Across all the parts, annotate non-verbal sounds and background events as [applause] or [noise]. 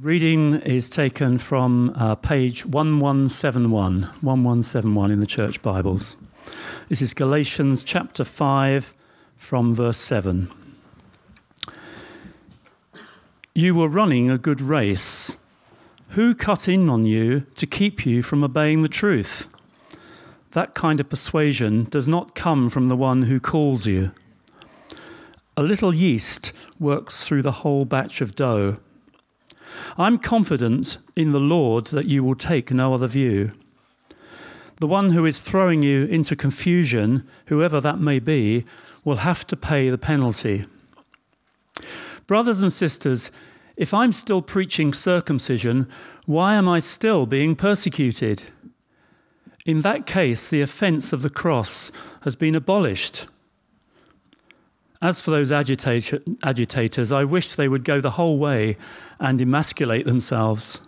Reading is taken from uh, page 1171, 1171 in the Church Bibles. This is Galatians chapter 5 from verse 7. You were running a good race. Who cut in on you to keep you from obeying the truth? That kind of persuasion does not come from the one who calls you. A little yeast works through the whole batch of dough. I'm confident in the Lord that you will take no other view. The one who is throwing you into confusion, whoever that may be, will have to pay the penalty. Brothers and sisters, if I'm still preaching circumcision, why am I still being persecuted? In that case, the offense of the cross has been abolished. As for those agitators, I wish they would go the whole way and emasculate themselves.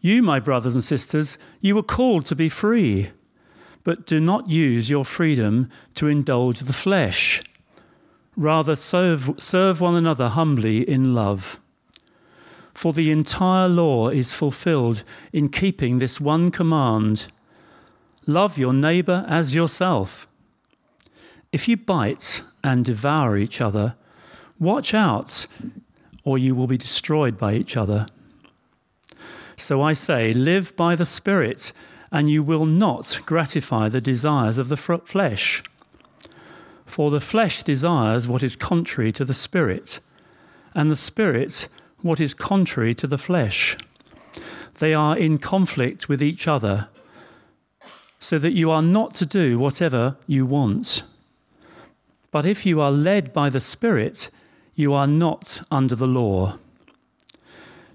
You, my brothers and sisters, you were called to be free, but do not use your freedom to indulge the flesh. Rather, serve, serve one another humbly in love. For the entire law is fulfilled in keeping this one command love your neighbour as yourself. If you bite and devour each other, watch out, or you will be destroyed by each other. So I say, live by the Spirit, and you will not gratify the desires of the flesh. For the flesh desires what is contrary to the Spirit, and the Spirit what is contrary to the flesh. They are in conflict with each other, so that you are not to do whatever you want. But if you are led by the Spirit, you are not under the law.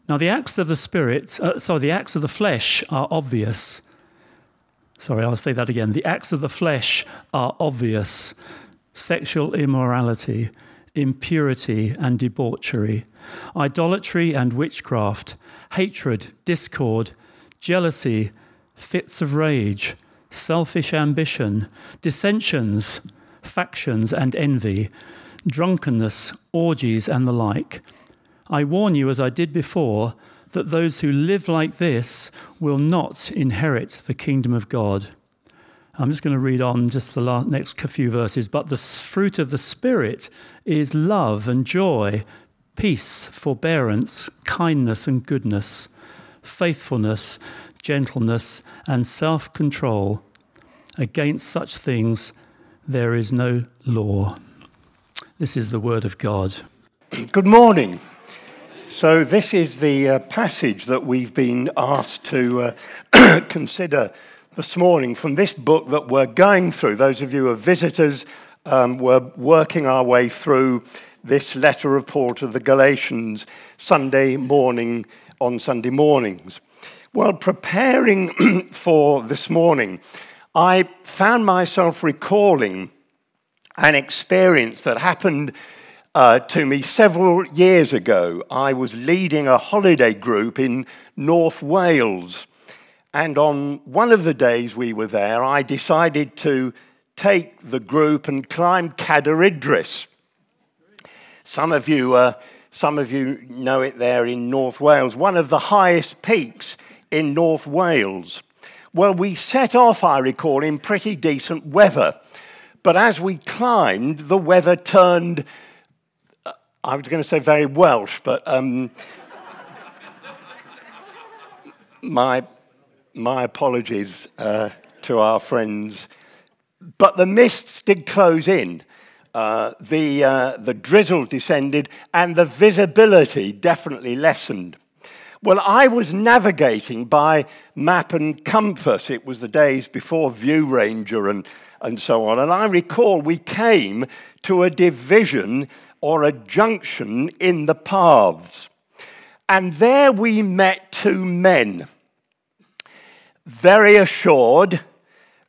Now, the acts of the Spirit, uh, sorry, the acts of the flesh are obvious. Sorry, I'll say that again. The acts of the flesh are obvious sexual immorality, impurity and debauchery, idolatry and witchcraft, hatred, discord, jealousy, fits of rage, selfish ambition, dissensions factions and envy, drunkenness, orgies, and the like. I warn you, as I did before, that those who live like this will not inherit the kingdom of God. I'm just going to read on just the last, next few verses. But the fruit of the Spirit is love and joy, peace, forbearance, kindness and goodness, faithfulness, gentleness, and self control. Against such things there is no law. This is the word of God. Good morning. So, this is the uh, passage that we've been asked to uh, [clears throat] consider this morning from this book that we're going through. Those of you who are visitors, um, we're working our way through this letter of Paul to the Galatians Sunday morning on Sunday mornings. Well, preparing [clears throat] for this morning, I found myself recalling an experience that happened uh, to me several years ago. I was leading a holiday group in North Wales. And on one of the days we were there, I decided to take the group and climb Cadair Idris. Some of you, uh, some of you know it there in North Wales, one of the highest peaks in North Wales. Well, we set off, I recall, in pretty decent weather. But as we climbed, the weather turned, uh, I was going to say very Welsh, but um, my, my apologies uh, to our friends. But the mists did close in. Uh, the, uh, the drizzle descended, and the visibility definitely lessened. Well, I was navigating by map and compass. It was the days before ViewRanger and, and so on. And I recall we came to a division or a junction in the paths. And there we met two men, very assured,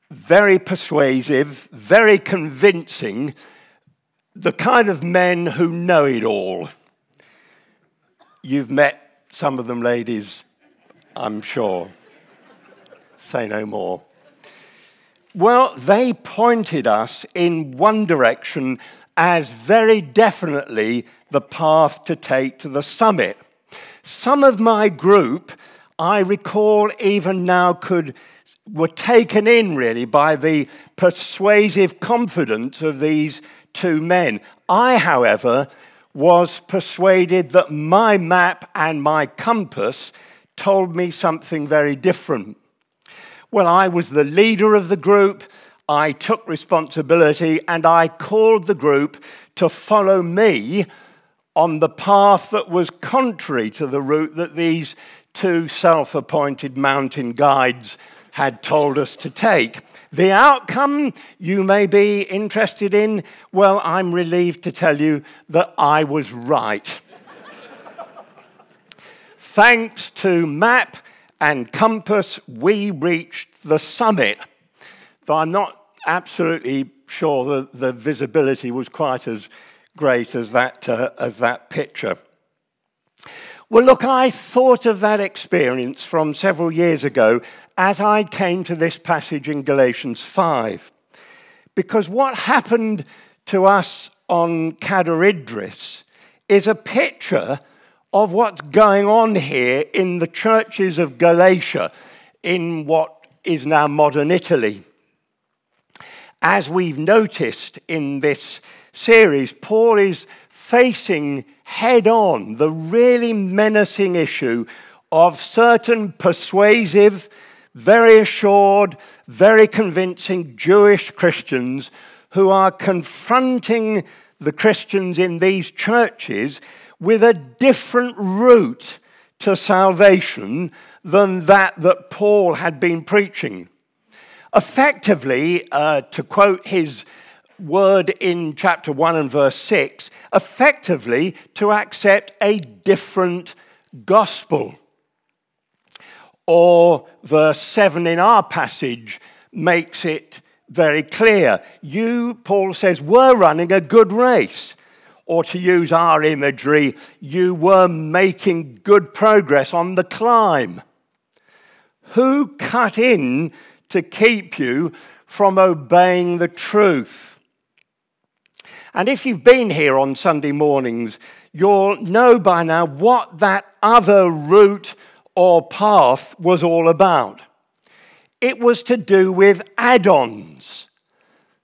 very persuasive, very convincing, the kind of men who know it all. You've met some of them ladies, I'm sure. Say no more. Well, they pointed us in one direction as very definitely the path to take to the summit. Some of my group, I recall even now, could were taken in really by the persuasive confidence of these two men. I, however, was persuaded that my map and my compass told me something very different. Well, I was the leader of the group. I took responsibility and I called the group to follow me on the path that was contrary to the route that these two self appointed mountain guides had told us to take. The outcome you may be interested in, well, I'm relieved to tell you that I was right. [laughs] Thanks to map and compass, we reached the summit. But I'm not absolutely sure that the visibility was quite as great as that, uh, as that picture. Well, look, I thought of that experience from several years ago as I came to this passage in Galatians 5. Because what happened to us on Cadair Idris is a picture of what's going on here in the churches of Galatia, in what is now modern Italy. As we've noticed in this series, Paul is facing head on the really menacing issue of certain persuasive, very assured, very convincing Jewish Christians who are confronting the Christians in these churches with a different route to salvation than that that Paul had been preaching. Effectively, uh, to quote his word in chapter 1 and verse 6 effectively to accept a different gospel. Or verse 7 in our passage makes it very clear. You, Paul says, were running a good race. Or to use our imagery, you were making good progress on the climb. Who cut in to keep you from obeying the truth? And if you've been here on Sunday mornings, you'll know by now what that other route or path was all about. It was to do with add ons,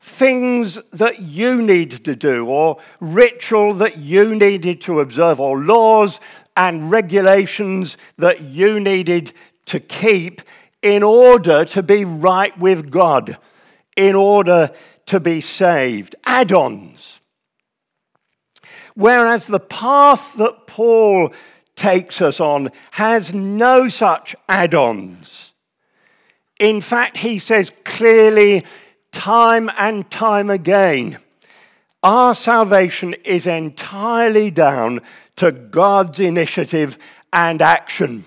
things that you needed to do, or ritual that you needed to observe, or laws and regulations that you needed to keep in order to be right with God, in order to be saved. Add ons. Whereas the path that Paul takes us on has no such add ons. In fact, he says clearly, time and time again, our salvation is entirely down to God's initiative and action.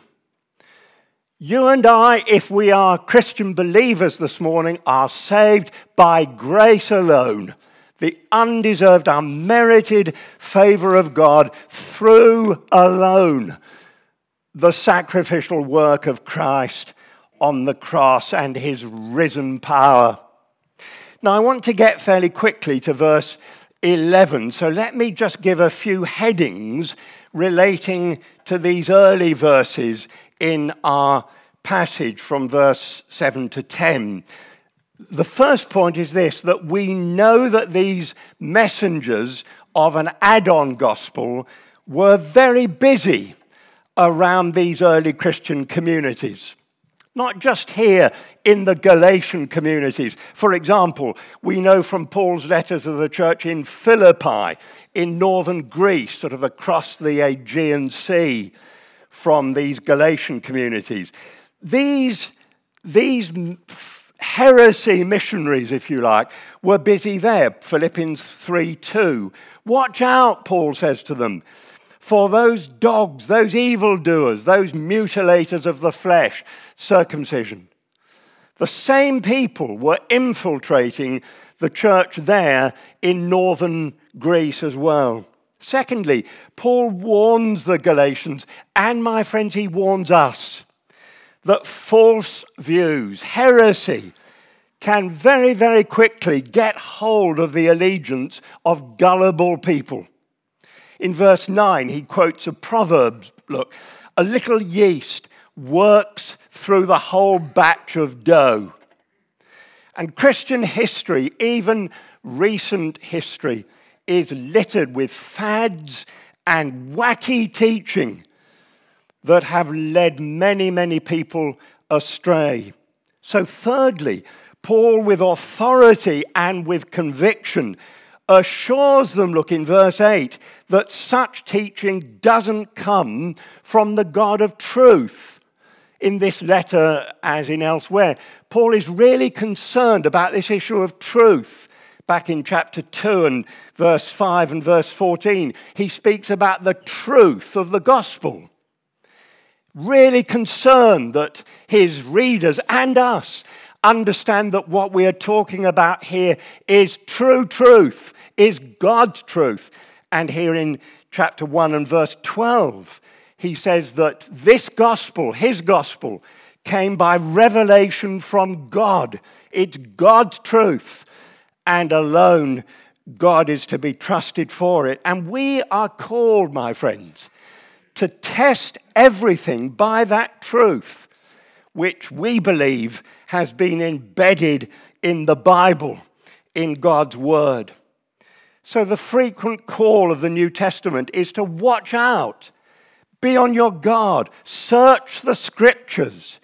You and I, if we are Christian believers this morning, are saved by grace alone the undeserved, unmerited favor of God through alone the sacrificial work of Christ on the cross and his risen power. Now, I want to get fairly quickly to verse 11, so let me just give a few headings relating to these early verses in our passage from verse 7 to 10. The first point is this that we know that these messengers of an add on gospel were very busy around these early Christian communities. Not just here in the Galatian communities. For example, we know from Paul's letters to the church in Philippi, in northern Greece, sort of across the Aegean Sea from these Galatian communities. These, these heresy missionaries, if you like, were busy there. Philippians 3 2. Watch out, Paul says to them, for those dogs, those evildoers, those mutilators of the flesh, circumcision. The same people were infiltrating the church there in northern Greece as well. Secondly, Paul warns the Galatians, and my friends, he warns us that false views, heresy, can very, very quickly get hold of the allegiance of gullible people. In verse 9, he quotes a proverb look, a little yeast works through the whole batch of dough. And Christian history, even recent history, is littered with fads and wacky teaching that have led many, many people astray. So, thirdly, Paul, with authority and with conviction, assures them, look in verse 8, that such teaching doesn't come from the God of truth. In this letter, as in elsewhere, Paul is really concerned about this issue of truth. Back in chapter 2 and verse 5 and verse 14, he speaks about the truth of the gospel. Really concerned that his readers and us understand that what we are talking about here is true truth, is God's truth. And here in chapter 1 and verse 12, he says that this gospel, his gospel, came by revelation from God. It's God's truth, and alone God is to be trusted for it. And we are called, my friends, to test everything by that truth, which we believe has been embedded in the Bible, in God's Word. So, the frequent call of the New Testament is to watch out, be on your guard, search the scriptures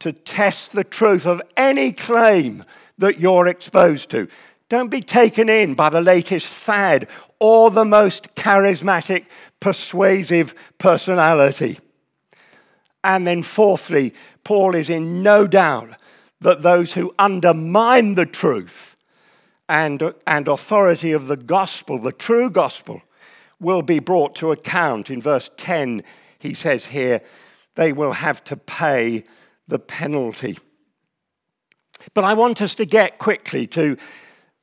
to test the truth of any claim that you're exposed to. Don't be taken in by the latest fad or the most charismatic, persuasive personality. And then, fourthly, Paul is in no doubt that those who undermine the truth and, and authority of the gospel, the true gospel, will be brought to account. In verse 10, he says here, they will have to pay the penalty. But I want us to get quickly to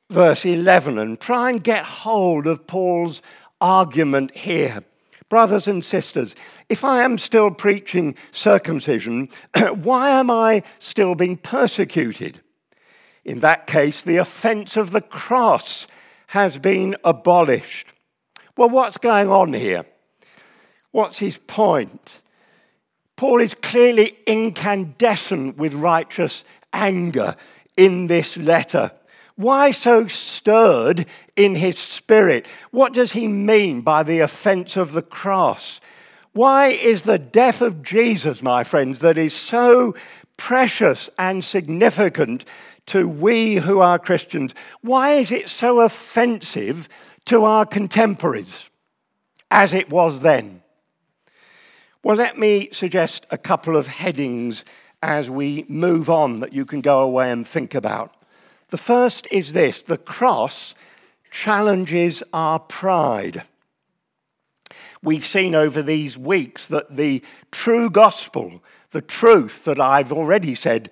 verse 11 and try and get hold of Paul's argument here. Brothers and sisters, if I am still preaching circumcision, [clears throat] why am I still being persecuted? In that case, the offense of the cross has been abolished. Well, what's going on here? What's his point? Paul is clearly incandescent with righteous anger in this letter. Why so stirred in his spirit? What does he mean by the offense of the cross? Why is the death of Jesus, my friends, that is so precious and significant to we who are Christians, why is it so offensive to our contemporaries as it was then? Well, let me suggest a couple of headings as we move on that you can go away and think about. The first is this the cross challenges our pride. We've seen over these weeks that the true gospel, the truth that I've already said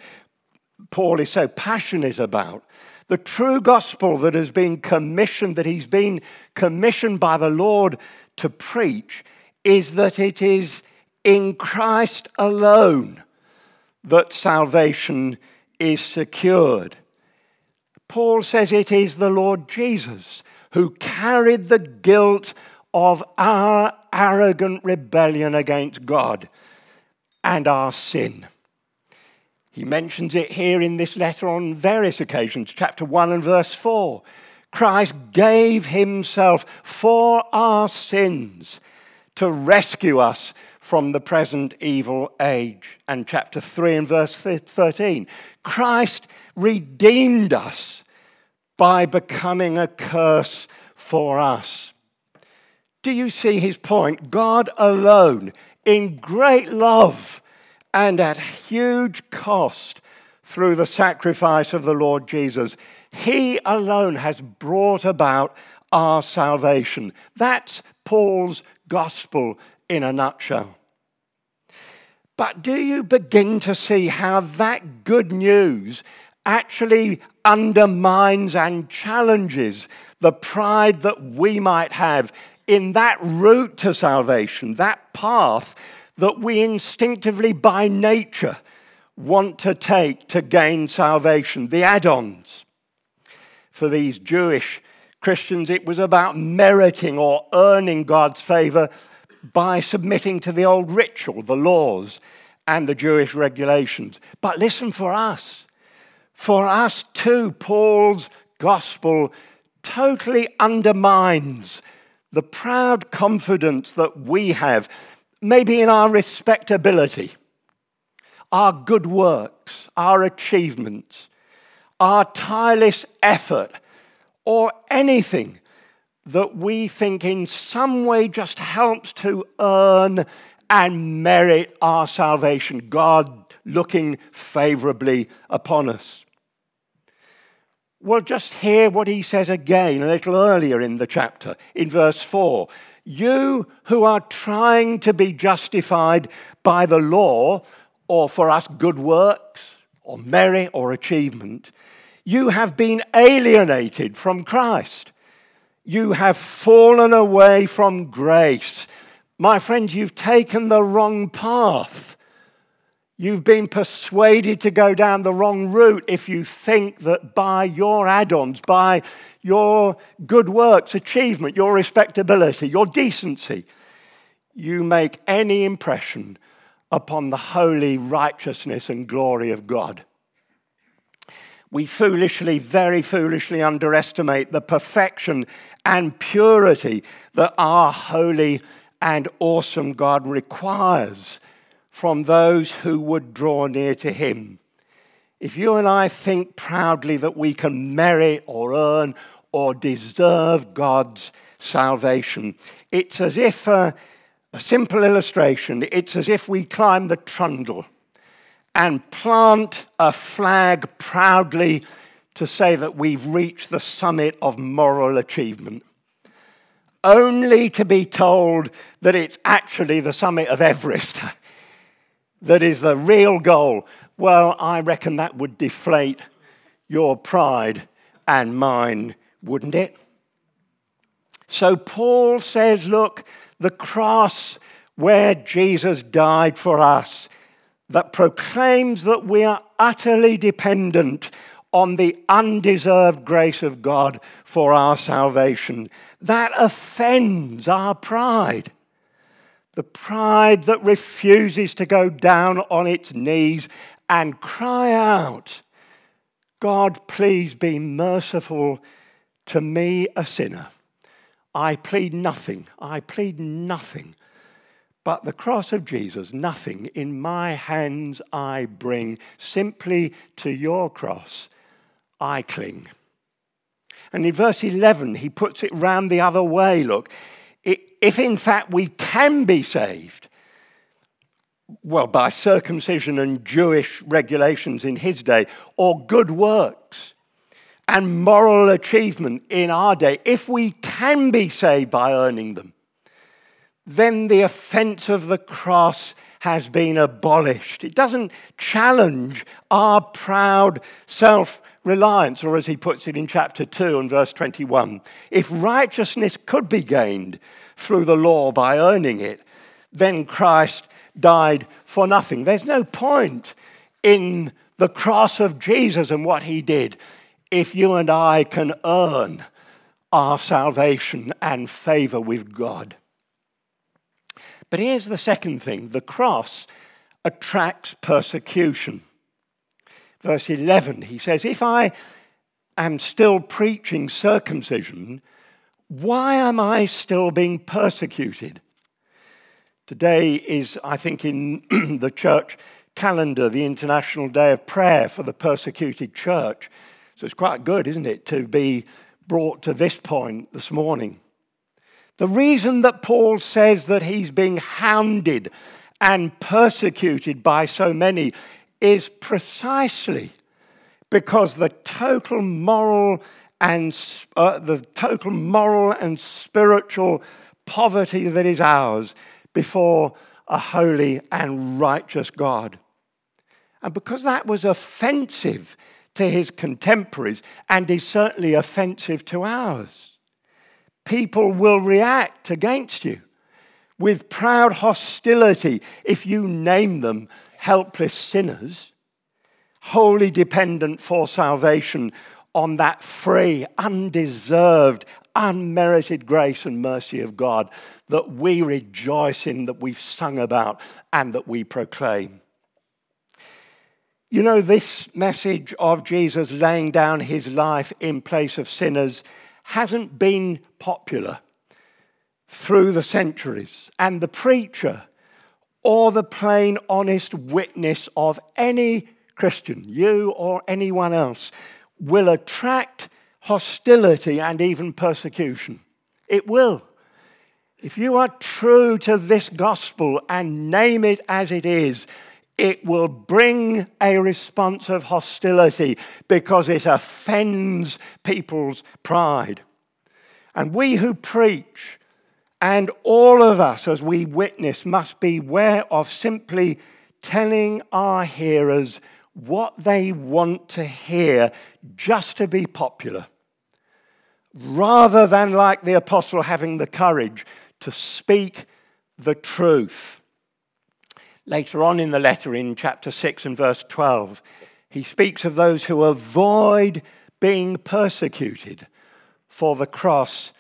Paul is so passionate about, the true gospel that has been commissioned, that he's been commissioned by the Lord to preach, is that it is in Christ alone that salvation is secured. Paul says it is the Lord Jesus who carried the guilt of our arrogant rebellion against God and our sin. He mentions it here in this letter on various occasions, chapter 1 and verse 4. Christ gave himself for our sins to rescue us from the present evil age. And chapter 3 and verse 13. Christ redeemed us by becoming a curse for us. Do you see his point? God alone, in great love and at huge cost through the sacrifice of the Lord Jesus, he alone has brought about our salvation. That's Paul's gospel in a nutshell. But do you begin to see how that good news actually undermines and challenges the pride that we might have in that route to salvation, that path that we instinctively by nature want to take to gain salvation, the add ons. For these Jewish Christians, it was about meriting or earning God's favor by submitting to the old ritual, the laws, and the Jewish regulations. But listen for us. For us too, Paul's gospel totally undermines the proud confidence that we have, maybe in our respectability, our good works, our achievements, our tireless effort, or anything that we think in some way just helps to earn and merit our salvation, God looking favorably upon us. Well, just hear what he says again a little earlier in the chapter, in verse 4. You who are trying to be justified by the law, or for us, good works, or merit, or achievement, you have been alienated from Christ. You have fallen away from grace. My friends, you've taken the wrong path. You've been persuaded to go down the wrong route if you think that by your add ons, by your good works, achievement, your respectability, your decency, you make any impression upon the holy righteousness and glory of God we foolishly, very foolishly underestimate the perfection and purity that our holy and awesome God requires from those who would draw near to Him. If you and I think proudly that we can merit or earn or deserve God's salvation, it's as if uh, a simple illustration, it's as if we climb the trundle and plant a flag proudly to say that we've reached the summit of moral achievement, only to be told that it's actually the summit of Everest [laughs] that is the real goal. Well, I reckon that would deflate your pride and mine, wouldn't it? So Paul says, look, the cross where Jesus died for us that proclaims that we are utterly dependent on the undeserved grace of God for our salvation. That offends our pride. The pride that refuses to go down on its knees and cry out, God, please be merciful to me, a sinner. I plead nothing. I plead nothing but the cross of Jesus, nothing in my hands I bring, simply to your cross I cling. And in verse 11, he puts it round the other way. Look, if in fact we can be saved, well, by circumcision and Jewish regulations in his day, or good works and moral achievement in our day, if we can be saved by earning them, then the offense of the cross has been abolished. It doesn't challenge our proud self reliance, or as he puts it in chapter 2 and verse 21 if righteousness could be gained through the law by earning it, then Christ died for nothing. There's no point in the cross of Jesus and what he did if you and I can earn our salvation and favor with God. But here's the second thing the cross attracts persecution. Verse 11, he says, If I am still preaching circumcision, why am I still being persecuted? Today is, I think, in [clears throat] the church calendar, the International Day of Prayer for the Persecuted Church. So it's quite good, isn't it, to be brought to this point this morning. The reason that Paul says that he's being hounded and persecuted by so many is precisely because the total moral and uh, the total moral and spiritual poverty that is ours before a holy and righteous God. And because that was offensive to his contemporaries and is certainly offensive to ours people will react against you with proud hostility if you name them helpless sinners, wholly dependent for salvation on that free, undeserved, unmerited grace and mercy of God that we rejoice in, that we've sung about, and that we proclaim. You know, this message of Jesus laying down his life in place of sinners hasn't been popular through the centuries. And the preacher or the plain, honest witness of any Christian, you or anyone else, will attract hostility and even persecution. It will. If you are true to this gospel and name it as it is, it will bring a response of hostility because it offends people's pride. And we who preach, and all of us as we witness, must beware of simply telling our hearers what they want to hear just to be popular, rather than, like the apostle, having the courage to speak the truth. Later on in the letter, in chapter 6 and verse 12, he speaks of those who avoid being persecuted for the cross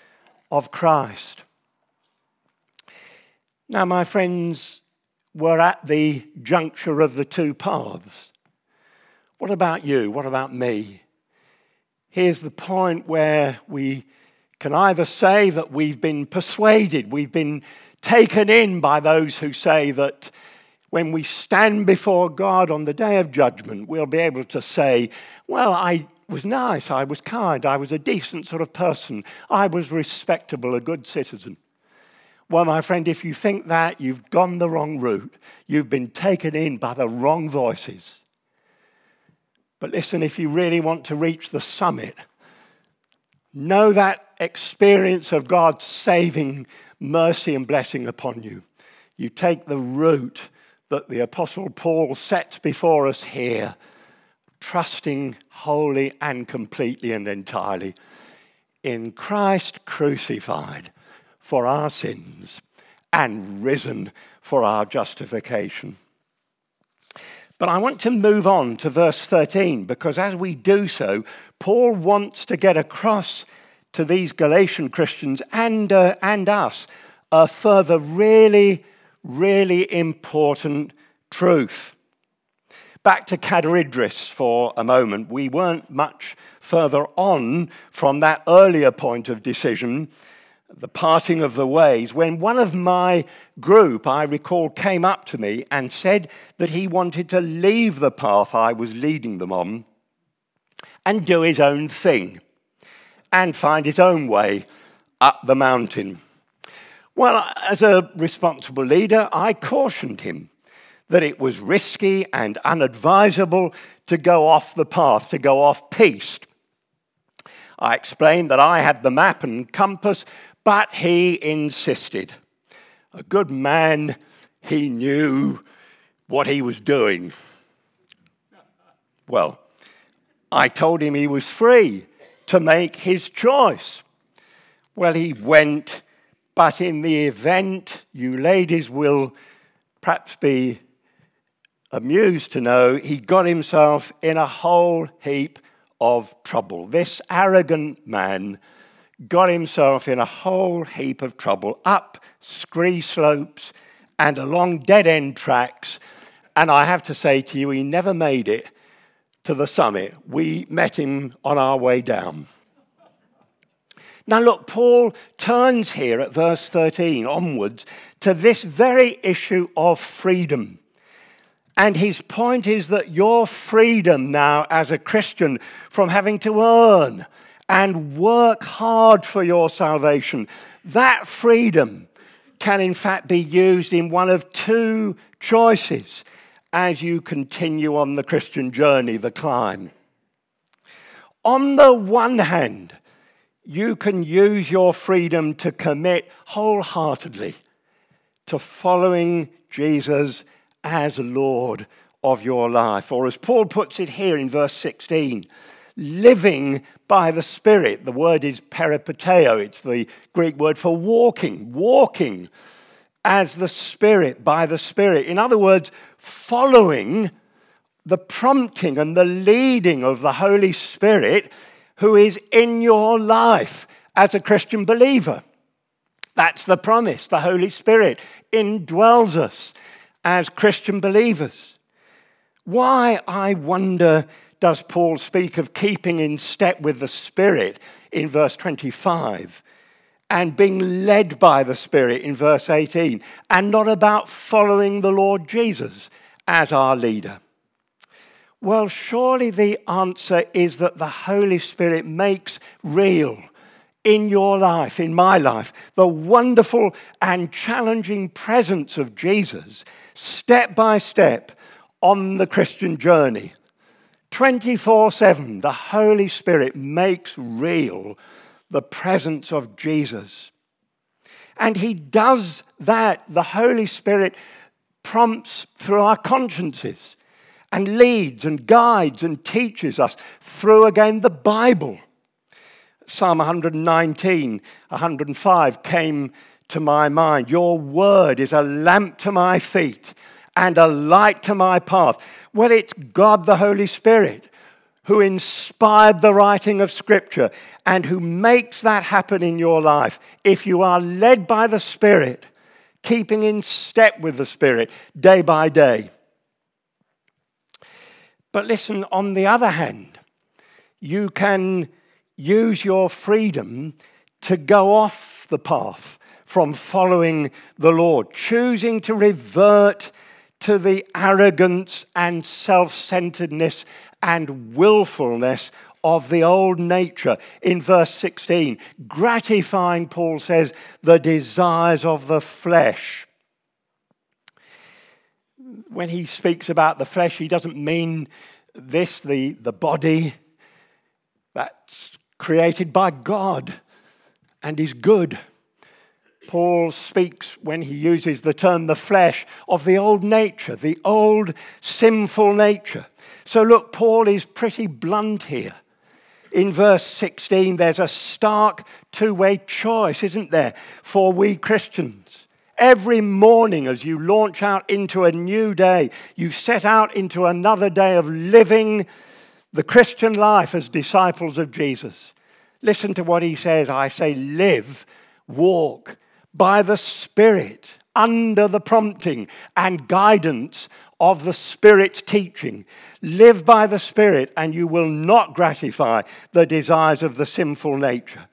of Christ. Now, my friends, we're at the juncture of the two paths. What about you? What about me? Here's the point where we can either say that we've been persuaded, we've been taken in by those who say that when we stand before God on the day of judgment, we'll be able to say, Well, I was nice, I was kind, I was a decent sort of person, I was respectable, a good citizen. Well, my friend, if you think that, you've gone the wrong route. You've been taken in by the wrong voices. But listen, if you really want to reach the summit, know that experience of God's saving mercy and blessing upon you. You take the route that the Apostle Paul sets before us here, trusting wholly and completely and entirely in Christ crucified for our sins and risen for our justification. But I want to move on to verse 13 because as we do so, Paul wants to get across to these Galatian Christians and, uh, and us a further really really important truth. Back to Cadair Idris for a moment. We weren't much further on from that earlier point of decision, the parting of the ways, when one of my group, I recall, came up to me and said that he wanted to leave the path I was leading them on and do his own thing and find his own way up the mountain. Well, as a responsible leader, I cautioned him that it was risky and unadvisable to go off the path, to go off piste. I explained that I had the map and compass, but he insisted. A good man, he knew what he was doing. Well, I told him he was free to make his choice. Well, he went but in the event, you ladies will perhaps be amused to know he got himself in a whole heap of trouble. This arrogant man got himself in a whole heap of trouble up scree slopes and along dead end tracks. And I have to say to you, he never made it to the summit. We met him on our way down. Now, look, Paul turns here at verse 13 onwards to this very issue of freedom. And his point is that your freedom now as a Christian from having to earn and work hard for your salvation, that freedom can in fact be used in one of two choices as you continue on the Christian journey, the climb. On the one hand, you can use your freedom to commit wholeheartedly to following Jesus as Lord of your life. Or as Paul puts it here in verse 16, living by the Spirit. The word is peripateo, it's the Greek word for walking, walking as the Spirit, by the Spirit. In other words, following the prompting and the leading of the Holy Spirit who is in your life as a Christian believer. That's the promise. The Holy Spirit indwells us as Christian believers. Why, I wonder, does Paul speak of keeping in step with the Spirit in verse 25 and being led by the Spirit in verse 18 and not about following the Lord Jesus as our leader? Well, surely the answer is that the Holy Spirit makes real in your life, in my life, the wonderful and challenging presence of Jesus step by step on the Christian journey. 24 7, the Holy Spirit makes real the presence of Jesus. And He does that. The Holy Spirit prompts through our consciences and leads and guides and teaches us through again the Bible. Psalm 119, 105 came to my mind. Your word is a lamp to my feet and a light to my path. Well, it's God the Holy Spirit who inspired the writing of Scripture and who makes that happen in your life. If you are led by the Spirit, keeping in step with the Spirit day by day. But listen, on the other hand, you can use your freedom to go off the path from following the Lord, choosing to revert to the arrogance and self centeredness and willfulness of the old nature in verse 16, gratifying, Paul says, the desires of the flesh. When he speaks about the flesh, he doesn't mean this, the, the body. That's created by God and is good. Paul speaks, when he uses the term the flesh, of the old nature, the old sinful nature. So, look, Paul is pretty blunt here. In verse 16, there's a stark two way choice, isn't there, for we Christians. Every morning, as you launch out into a new day, you set out into another day of living the Christian life as disciples of Jesus. Listen to what he says. I say, live, walk by the Spirit, under the prompting and guidance of the Spirit's teaching. Live by the Spirit, and you will not gratify the desires of the sinful nature.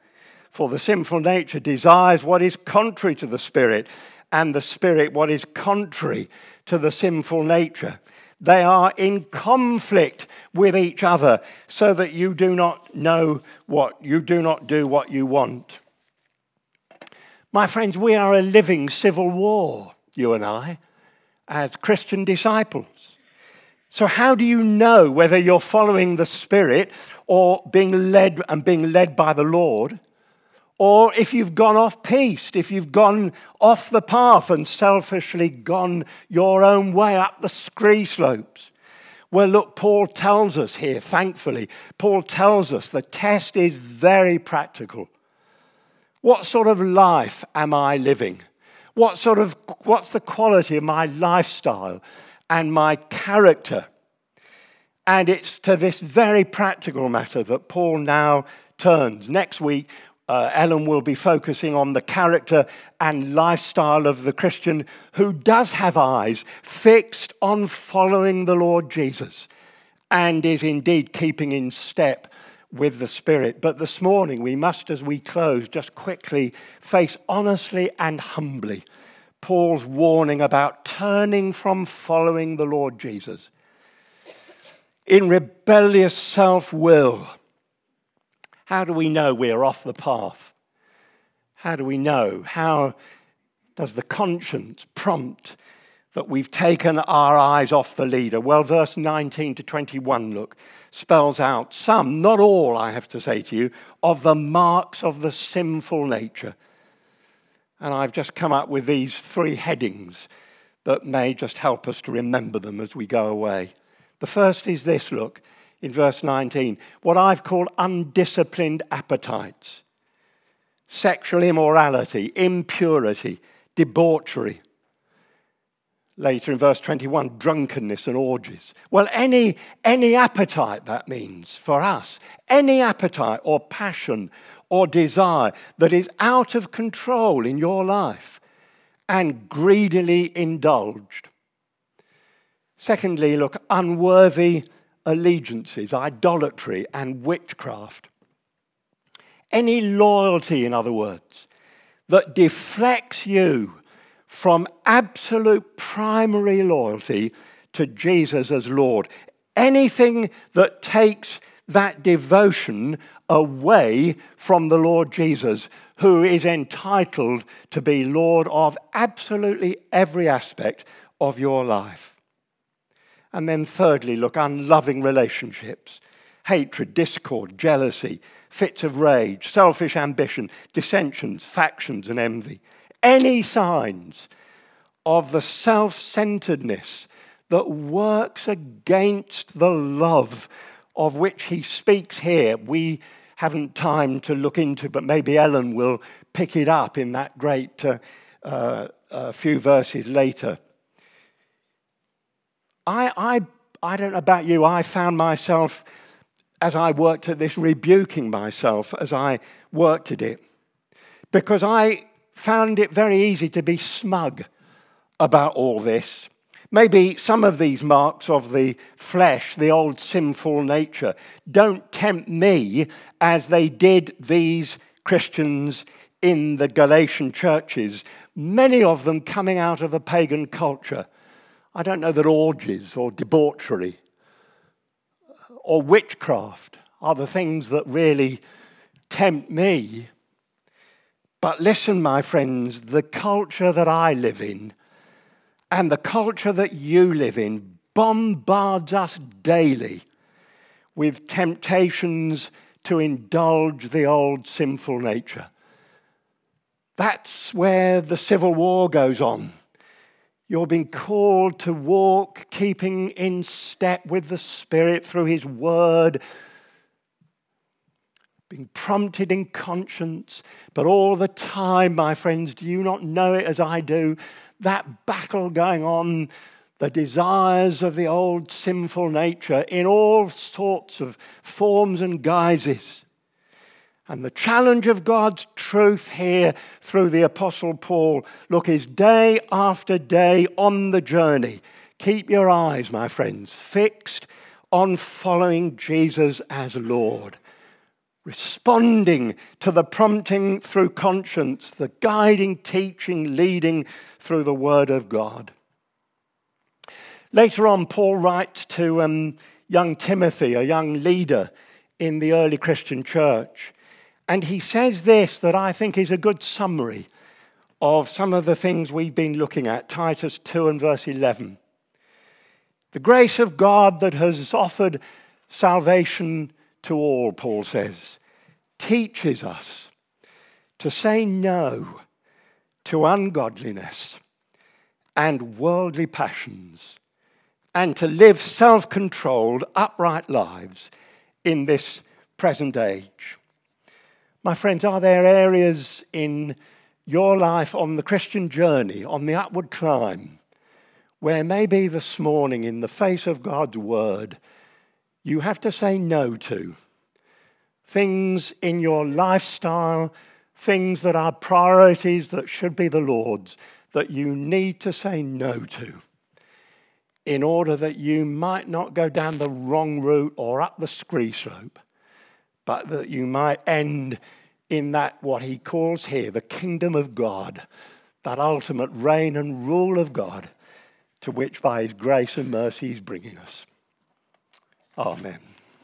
For the sinful nature desires what is contrary to the Spirit, and the Spirit what is contrary to the sinful nature. They are in conflict with each other so that you do not know what you do not do what you want. My friends, we are a living civil war, you and I, as Christian disciples. So, how do you know whether you're following the Spirit or being led and being led by the Lord? Or if you've gone off piste, if you've gone off the path and selfishly gone your own way up the scree slopes. Well, look, Paul tells us here, thankfully, Paul tells us the test is very practical. What sort of life am I living? What sort of, what's the quality of my lifestyle and my character? And it's to this very practical matter that Paul now turns. Next week, uh, Ellen will be focusing on the character and lifestyle of the Christian who does have eyes fixed on following the Lord Jesus and is indeed keeping in step with the Spirit. But this morning, we must, as we close, just quickly face honestly and humbly Paul's warning about turning from following the Lord Jesus in rebellious self will how do we know we're off the path? How do we know? How does the conscience prompt that we've taken our eyes off the leader? Well, verse 19 to 21, look, spells out some, not all, I have to say to you, of the marks of the sinful nature. And I've just come up with these three headings that may just help us to remember them as we go away. The first is this look in verse 19 what I've called undisciplined appetites, sexual immorality, impurity, debauchery. Later in verse 21, drunkenness and orgies. Well, any, any appetite, that means for us, any appetite or passion or desire that is out of control in your life and greedily indulged. Secondly, look, unworthy allegiances, idolatry, and witchcraft. Any loyalty, in other words, that deflects you from absolute primary loyalty to Jesus as Lord. Anything that takes that devotion away from the Lord Jesus, who is entitled to be Lord of absolutely every aspect of your life. And then, thirdly, look, unloving relationships hatred, discord, jealousy, fits of rage, selfish ambition, dissensions, factions, and envy any signs of the self centeredness that works against the love of which he speaks here, we haven't time to look into, but maybe Ellen will pick it up in that great uh, uh, uh, few verses later. I, I, I don't know about you, I found myself, as I worked at this, rebuking myself as I worked at it. Because I found it very easy to be smug about all this. Maybe some of these marks of the flesh, the old sinful nature, don't tempt me as they did these Christians in the Galatian churches, many of them coming out of a pagan culture. I don't know that orgies or debauchery or witchcraft are the things that really tempt me. But listen, my friends, the culture that I live in and the culture that you live in bombards us daily with temptations to indulge the old sinful nature. That's where the civil war goes on. You're being called to walk, keeping in step with the Spirit through His Word, being prompted in conscience, but all the time, my friends, do you not know it as I do? That battle going on, the desires of the old sinful nature in all sorts of forms and guises. And the challenge of God's truth here through the Apostle Paul look, is day after day on the journey. Keep your eyes, my friends, fixed on following Jesus as Lord responding to the prompting through conscience, the guiding, teaching, leading through the Word of God. Later on, Paul writes to um, young Timothy, a young leader in the early Christian church, and he says this that I think is a good summary of some of the things we've been looking at Titus 2 and verse 11. The grace of God that has offered salvation to all, Paul says, teaches us to say no to ungodliness and worldly passions and to live self controlled, upright lives in this present age. My friends, are there areas in your life on the Christian journey, on the upward climb, where maybe this morning, in the face of God's word, you have to say no to? Things in your lifestyle, things that are priorities that should be the Lord's, that you need to say no to in order that you might not go down the wrong route or up the scree slope, but that you might end in that, what he calls here, the kingdom of God, that ultimate reign and rule of God to which by his grace and mercy he's bringing us. Amen.